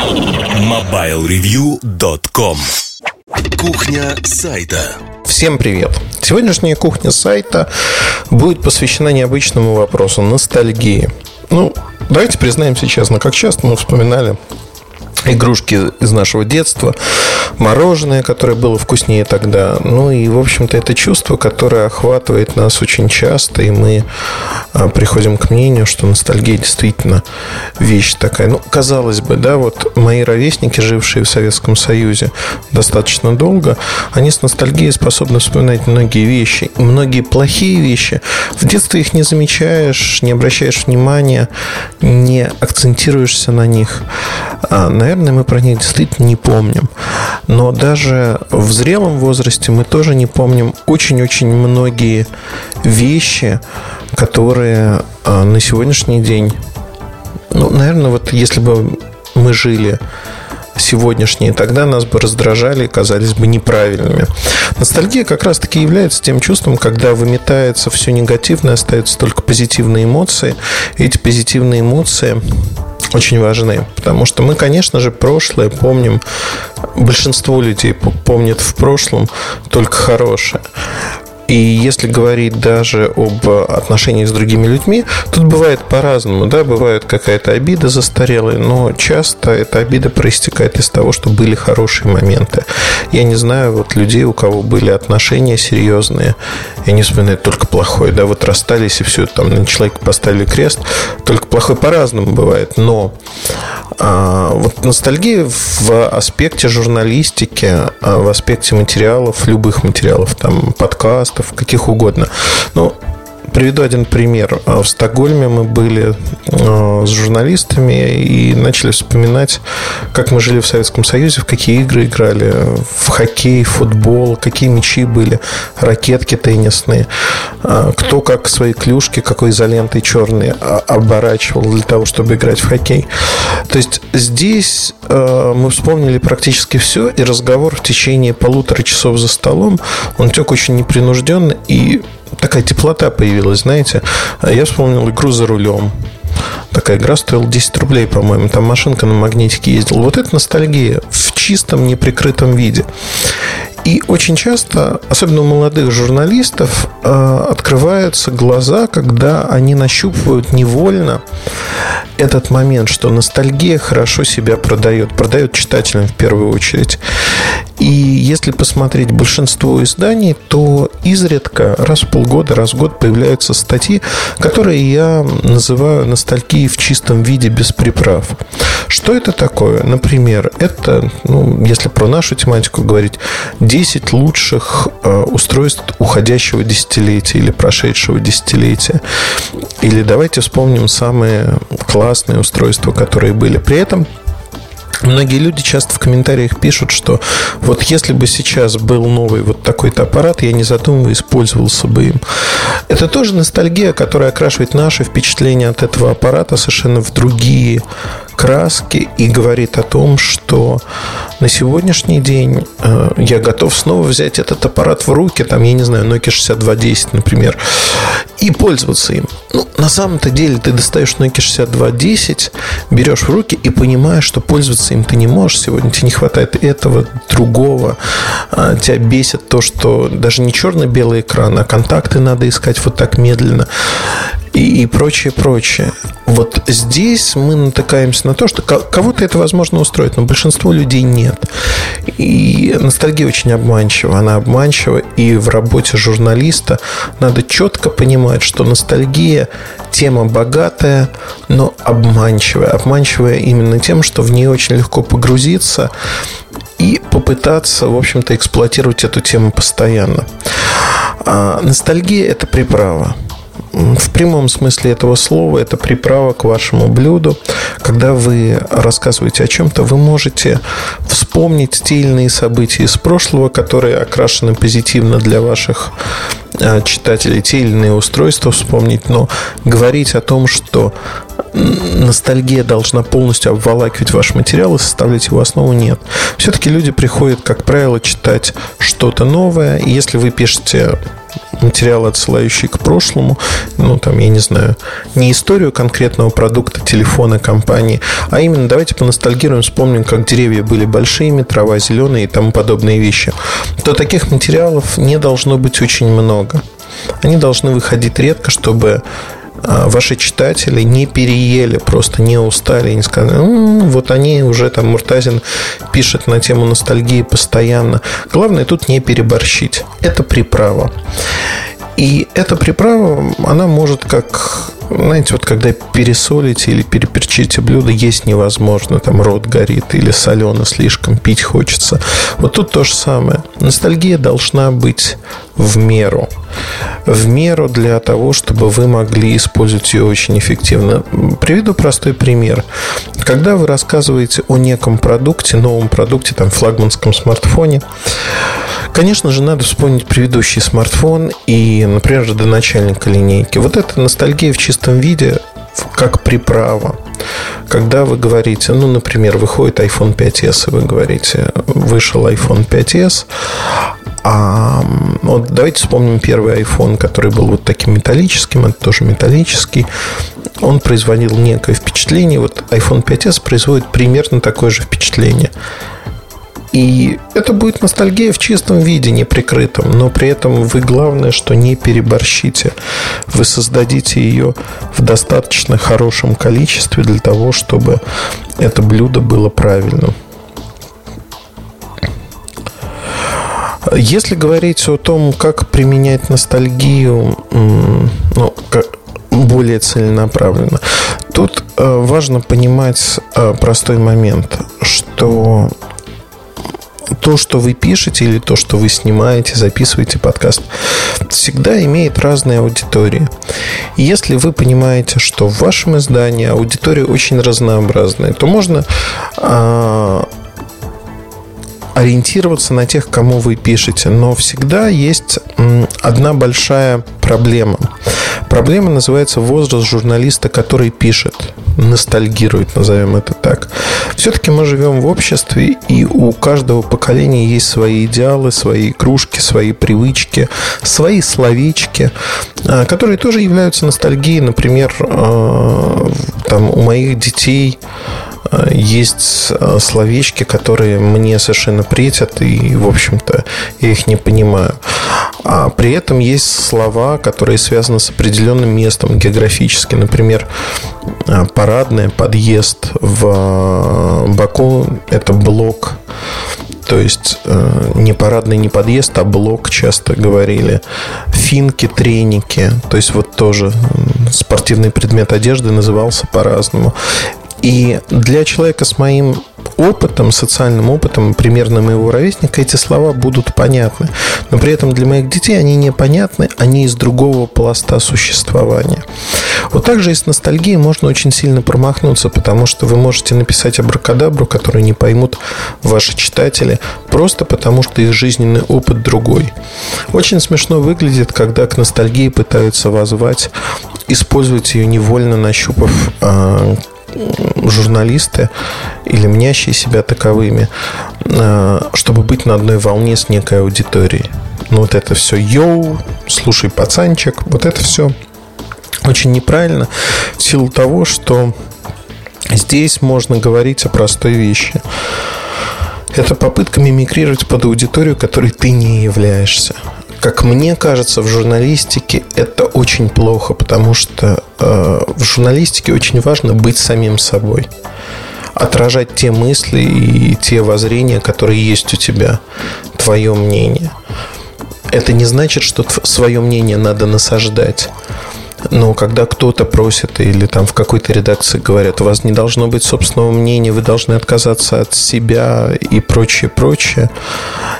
MobileReview.com Кухня сайта Всем привет! Сегодняшняя кухня сайта будет посвящена необычному вопросу – ностальгии. Ну, давайте признаемся честно, как часто мы вспоминали игрушки из нашего детства, мороженое, которое было вкуснее тогда. Ну и, в общем-то, это чувство, которое охватывает нас очень часто, и мы а, приходим к мнению, что ностальгия действительно вещь такая. Ну, казалось бы, да, вот мои ровесники, жившие в Советском Союзе достаточно долго, они с ностальгией способны вспоминать многие вещи, многие плохие вещи. В детстве их не замечаешь, не обращаешь внимания, не акцентируешься на них. А, наверное, мы про них действительно не помним. Но даже в зрелом возрасте мы тоже не помним очень-очень многие вещи, которые а, на сегодняшний день, ну, наверное, вот если бы мы жили сегодняшние, тогда нас бы раздражали и казались бы неправильными. Ностальгия как раз-таки является тем чувством, когда выметается все негативное, остаются только позитивные эмоции. Эти позитивные эмоции очень важны. Потому что мы, конечно же, прошлое помним. Большинство людей помнит в прошлом только хорошее. И если говорить даже об отношениях с другими людьми, тут бывает по-разному. Да? Бывает какая-то обида застарелая, но часто эта обида проистекает из того, что были хорошие моменты. Я не знаю вот людей, у кого были отношения серьезные, и они вспоминают только плохое. Да, вот расстались и все, там на человека поставили крест. Только плохое по-разному бывает. Но а, вот ностальгия в аспекте журналистики, а, в аспекте материалов, любых материалов, там, подкастов, каких угодно. Ну, Приведу один пример. В Стокгольме мы были э, с журналистами и начали вспоминать, как мы жили в Советском Союзе, в какие игры играли, в хоккей, футбол, какие мячи были, ракетки теннисные, э, кто как свои клюшки, какой изолентой черной оборачивал для того, чтобы играть в хоккей. То есть здесь э, мы вспомнили практически все, и разговор в течение полутора часов за столом, он тек очень непринужденно и такая теплота появилась, знаете. Я вспомнил игру за рулем. Такая игра стоила 10 рублей, по-моему. Там машинка на магнитике ездила. Вот это ностальгия в чистом, неприкрытом виде. И очень часто, особенно у молодых журналистов, э, открываются глаза, когда они нащупывают невольно этот момент, что ностальгия хорошо себя продает, продает читателям в первую очередь. И если посмотреть большинство изданий, то изредка раз в полгода, раз в год появляются статьи, которые я называю ностальгией в чистом виде без приправ. Что это такое? Например, это, ну, если про нашу тематику говорить, 10 лучших э, устройств уходящего десятилетия или прошедшего десятилетия. Или давайте вспомним самые классные устройства, которые были. При этом Многие люди часто в комментариях пишут, что вот если бы сейчас был новый вот такой-то аппарат, я не задумываясь пользовался бы им. Это тоже ностальгия, которая окрашивает наши впечатления от этого аппарата совершенно в другие краски и говорит о том, что на сегодняшний день э, я готов снова взять этот аппарат в руки, там, я не знаю, Nokia 6210, например, и пользоваться им. Ну, на самом-то деле ты достаешь Nokia 6210, берешь в руки и понимаешь, что пользоваться им ты не можешь сегодня, тебе не хватает этого, другого, а, тебя бесит то, что даже не черно-белый экран, а контакты надо искать вот так медленно и, и прочее, прочее. Вот здесь мы натыкаемся на то, что кого-то это возможно устроить, но большинство людей нет. И ностальгия очень обманчива. Она обманчива, и в работе журналиста надо четко понимать, что ностальгия тема богатая, но обманчивая. Обманчивая именно тем, что в ней очень легко погрузиться и попытаться, в общем-то, эксплуатировать эту тему постоянно. А ностальгия – это приправа в прямом смысле этого слова это приправа к вашему блюду. Когда вы рассказываете о чем-то, вы можете вспомнить иные события из прошлого, которые окрашены позитивно для ваших а, читателей, те или иные устройства вспомнить, но говорить о том, что ностальгия должна полностью обволакивать ваш материал и составлять его основу, нет. Все-таки люди приходят, как правило, читать что-то новое. И если вы пишете материалы, отсылающие к прошлому, ну, там, я не знаю, не историю конкретного продукта, телефона, компании, а именно давайте поностальгируем, вспомним, как деревья были большими, трава зеленая и тому подобные вещи, то таких материалов не должно быть очень много. Они должны выходить редко, чтобы ваши читатели не переели, просто не устали не сказали, ну, вот они уже там Муртазин пишет на тему ностальгии постоянно. Главное тут не переборщить. Это приправа. И эта приправа, она может как знаете, вот когда пересолите или переперчите блюдо, есть невозможно. Там рот горит или солено слишком, пить хочется. Вот тут то же самое. Ностальгия должна быть в меру. В меру для того, чтобы вы могли использовать ее очень эффективно. Приведу простой пример. Когда вы рассказываете о неком продукте, новом продукте, там, флагманском смартфоне, конечно же, надо вспомнить предыдущий смартфон и, например, родоначальника линейки. Вот это ностальгия в чистом виде, как приправа. Когда вы говорите, ну, например, выходит iPhone 5s, и вы говорите, вышел iPhone 5s, а вот давайте вспомним первый iPhone, который был вот таким металлическим, это тоже металлический. Он производил некое впечатление. Вот iPhone 5s производит примерно такое же впечатление. И это будет ностальгия в чистом виде, не прикрытом, но при этом вы главное, что не переборщите. Вы создадите ее в достаточно хорошем количестве для того, чтобы это блюдо было правильным. Если говорить о том, как применять ностальгию, ну, более целенаправленно, тут э, важно понимать э, простой момент, что то, что вы пишете или то, что вы снимаете, записываете подкаст, всегда имеет разные аудитории. И если вы понимаете, что в вашем издании аудитория очень разнообразная, то можно а, ориентироваться на тех, кому вы пишете. Но всегда есть одна большая проблема. Проблема называется возраст журналиста, который пишет, ностальгирует, назовем это так. Все-таки мы живем в обществе, и у каждого поколения есть свои идеалы, свои игрушки, свои привычки, свои словечки, а, которые тоже являются ностальгией. Например, а, там у моих детей есть э, словечки, которые мне совершенно претят, и, в общем-то, я их не понимаю. А при этом есть слова, которые связаны с определенным местом географически. Например, э, парадный подъезд в э, Баку – это блок. То есть не парадный, не подъезд, а блок часто говорили. Финки, треники. То есть вот тоже спортивный предмет одежды назывался по-разному. И для человека с моим опытом, социальным опытом, примерно моего ровесника, эти слова будут понятны. Но при этом для моих детей они непонятны, они из другого пласта существования. Вот так же и с ностальгией можно очень сильно промахнуться, потому что вы можете написать абракадабру, которую не поймут ваши читатели, просто потому что их жизненный опыт другой. Очень смешно выглядит, когда к ностальгии пытаются возвать, использовать ее невольно нащупав а, журналисты или мнящие себя таковыми, э, чтобы быть на одной волне с некой аудиторией. Ну, вот это все йоу, слушай, пацанчик, вот это все очень неправильно в силу того, что здесь можно говорить о простой вещи. Это попытка мимикрировать под аудиторию, которой ты не являешься. Как мне кажется, в журналистике это очень плохо, потому что э, в журналистике очень важно быть самим собой отражать те мысли и те воззрения, которые есть у тебя, твое мнение. Это не значит, что свое мнение надо насаждать. Но когда кто-то просит или там в какой-то редакции говорят, у вас не должно быть собственного мнения, вы должны отказаться от себя и прочее, прочее,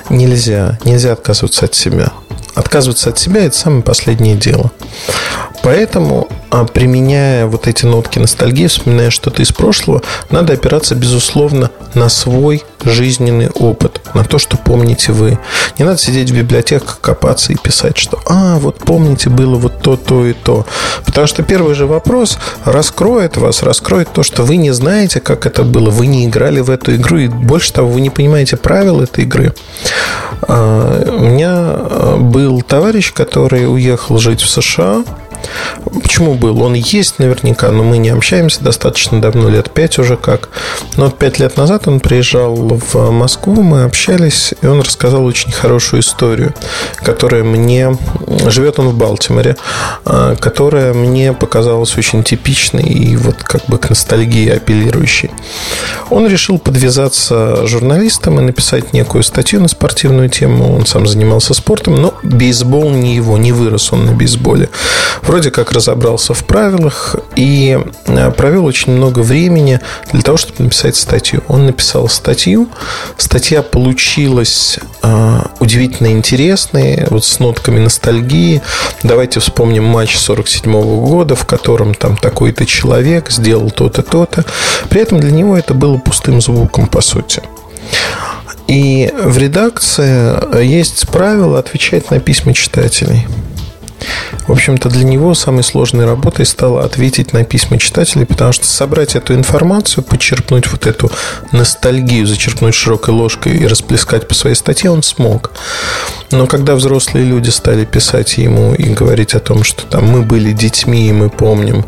нельзя. Нельзя отказываться от себя. Отказываться от себя – это самое последнее дело. Поэтому, а, применяя вот эти нотки ностальгии, вспоминая что-то из прошлого, надо опираться, безусловно, на свой жизненный опыт. на то, что помните вы. Не надо сидеть в библиотеках, копаться и писать, что «А, вот помните, было вот то, то и то». Потому что первый же вопрос раскроет вас, раскроет то, что вы не знаете, как это было, вы не играли в эту игру, и больше того, вы не понимаете правил этой игры. А, был товарищ, который уехал жить в США, Почему был? Он есть наверняка, но мы не общаемся достаточно давно, лет пять уже как. Но вот пять лет назад он приезжал в Москву, мы общались, и он рассказал очень хорошую историю, которая мне... Живет он в Балтиморе, а, которая мне показалась очень типичной и вот как бы к ностальгии апеллирующей. Он решил подвязаться журналистом и написать некую статью на спортивную тему. Он сам занимался спортом, но бейсбол не его, не вырос он на бейсболе вроде как разобрался в правилах и э, провел очень много времени для того, чтобы написать статью. Он написал статью. Статья получилась э, удивительно интересной, вот с нотками ностальгии. Давайте вспомним матч 47 года, в котором там такой-то человек сделал то-то, то-то. При этом для него это было пустым звуком, по сути. И в редакции есть правило отвечать на письма читателей – в общем-то, для него самой сложной работой стало ответить на письма читателей, потому что собрать эту информацию, подчеркнуть вот эту ностальгию, зачерпнуть широкой ложкой и расплескать по своей статье он смог. Но когда взрослые люди стали писать ему и говорить о том, что там мы были детьми и мы помним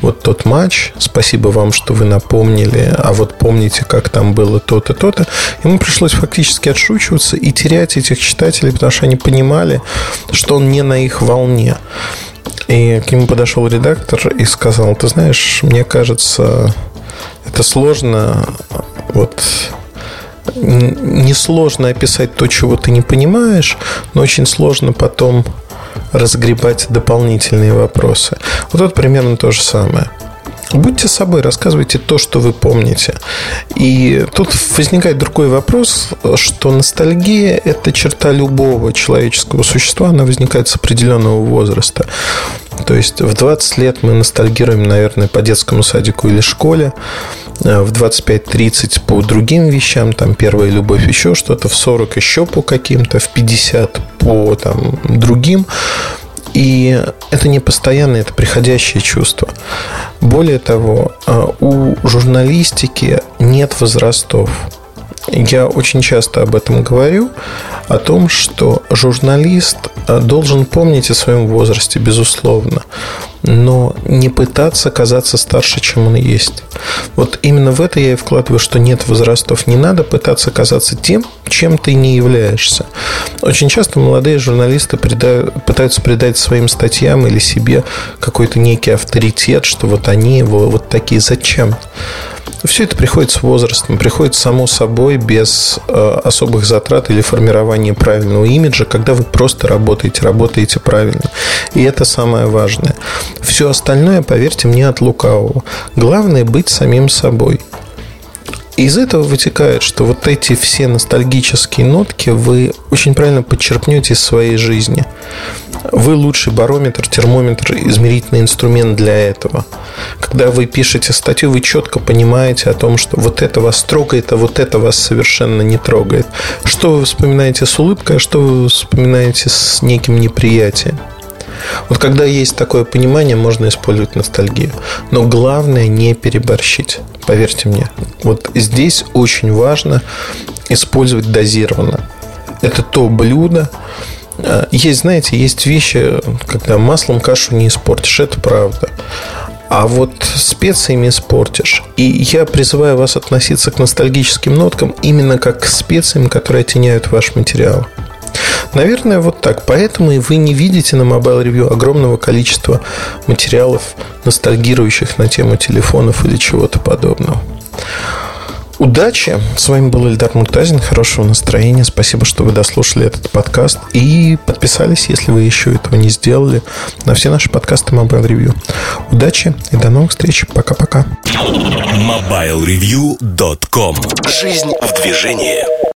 вот тот матч, спасибо вам, что вы напомнили, а вот помните, как там было то-то, то-то, ему пришлось фактически отшучиваться и терять этих читателей, потому что они понимали, что он не на их волне. И к нему подошел редактор и сказал, ты знаешь, мне кажется, это сложно вот несложно описать то, чего ты не понимаешь, но очень сложно потом разгребать дополнительные вопросы. Вот тут примерно то же самое. Будьте собой, рассказывайте то, что вы помните. И тут возникает другой вопрос, что ностальгия – это черта любого человеческого существа, она возникает с определенного возраста. То есть в 20 лет мы ностальгируем, наверное, по детскому садику или школе, в 25-30 по другим вещам, там первая любовь еще что-то, в 40 еще по каким-то, в 50 по там, другим. И это не постоянное, это приходящее чувство. Более того, а, у журналистики нет возрастов. Я очень часто об этом говорю, о том, что журналист а, должен помнить о своем возрасте, безусловно, но не пытаться казаться старше, чем он есть. Вот именно в это я и вкладываю, что нет возрастов. Не надо пытаться казаться тем, чем ты не являешься. Очень часто молодые журналисты придают, пытаются придать своим статьям или себе какой-то некий авторитет, что вот они вот такие. Зачем? Все это приходит с возрастом, приходит само собой, без э, особых затрат или формирования правильного имиджа, когда вы просто работаете, работаете правильно. И это самое важное. Все остальное, поверьте мне, от лукавого. Главное быть самим собой. Из этого вытекает, что вот эти все ностальгические нотки вы очень правильно подчеркнете из своей жизни. Вы лучший барометр, термометр, измерительный инструмент для этого. Когда вы пишете статью, вы четко понимаете о том, что вот это вас трогает, а вот это вас совершенно не трогает. Что вы вспоминаете с улыбкой, а что вы вспоминаете с неким неприятием. Вот когда есть такое понимание, можно использовать ностальгию. Но главное не переборщить. Поверьте мне. Вот здесь очень важно использовать дозированно. Это то блюдо, есть, знаете, есть вещи, когда маслом кашу не испортишь, это правда. А вот специями испортишь. И я призываю вас относиться к ностальгическим ноткам именно как к специям, которые оттеняют ваш материал. Наверное, вот так. Поэтому и вы не видите на Mobile Review огромного количества материалов, ностальгирующих на тему телефонов или чего-то подобного. Удачи! С вами был Эльдар Муртазин. Хорошего настроения. Спасибо, что вы дослушали этот подкаст. И подписались, если вы еще этого не сделали, на все наши подкасты Mobile Review. Удачи и до новых встреч. Пока-пока. MobileReview.com Жизнь в движении.